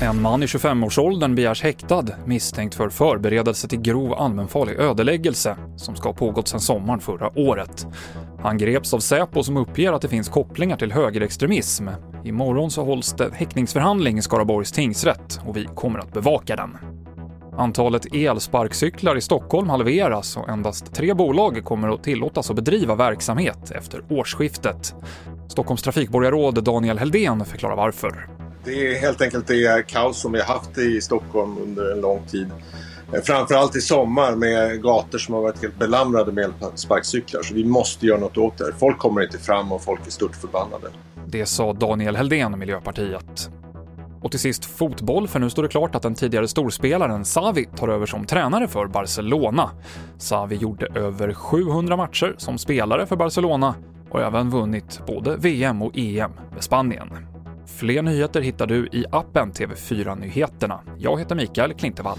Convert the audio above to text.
En man i 25-årsåldern begärs häktad misstänkt för förberedelse till grov allmänfarlig ödeläggelse som ska ha pågått sedan sommaren förra året. Han greps av Säpo som uppger att det finns kopplingar till högerextremism. Imorgon så hålls det häktningsförhandling i Skaraborgs tingsrätt och vi kommer att bevaka den. Antalet elsparkcyklar i Stockholm halveras och endast tre bolag kommer att tillåtas att bedriva verksamhet efter årsskiftet. Stockholms trafikborgarråd Daniel Heldén förklarar varför. Det är helt enkelt det kaos som vi har haft i Stockholm under en lång tid. Framförallt i sommar med gator som har varit helt belamrade med elsparkcyklar. Så vi måste göra något åt det. Folk kommer inte fram och folk är stort förbannade. Det sa Daniel Heldén, Miljöpartiet. Och till sist fotboll, för nu står det klart att den tidigare storspelaren Xavi tar över som tränare för Barcelona. Xavi gjorde över 700 matcher som spelare för Barcelona och även vunnit både VM och EM med Spanien. Fler nyheter hittar du i appen TV4 Nyheterna. Jag heter Mikael Klintevall.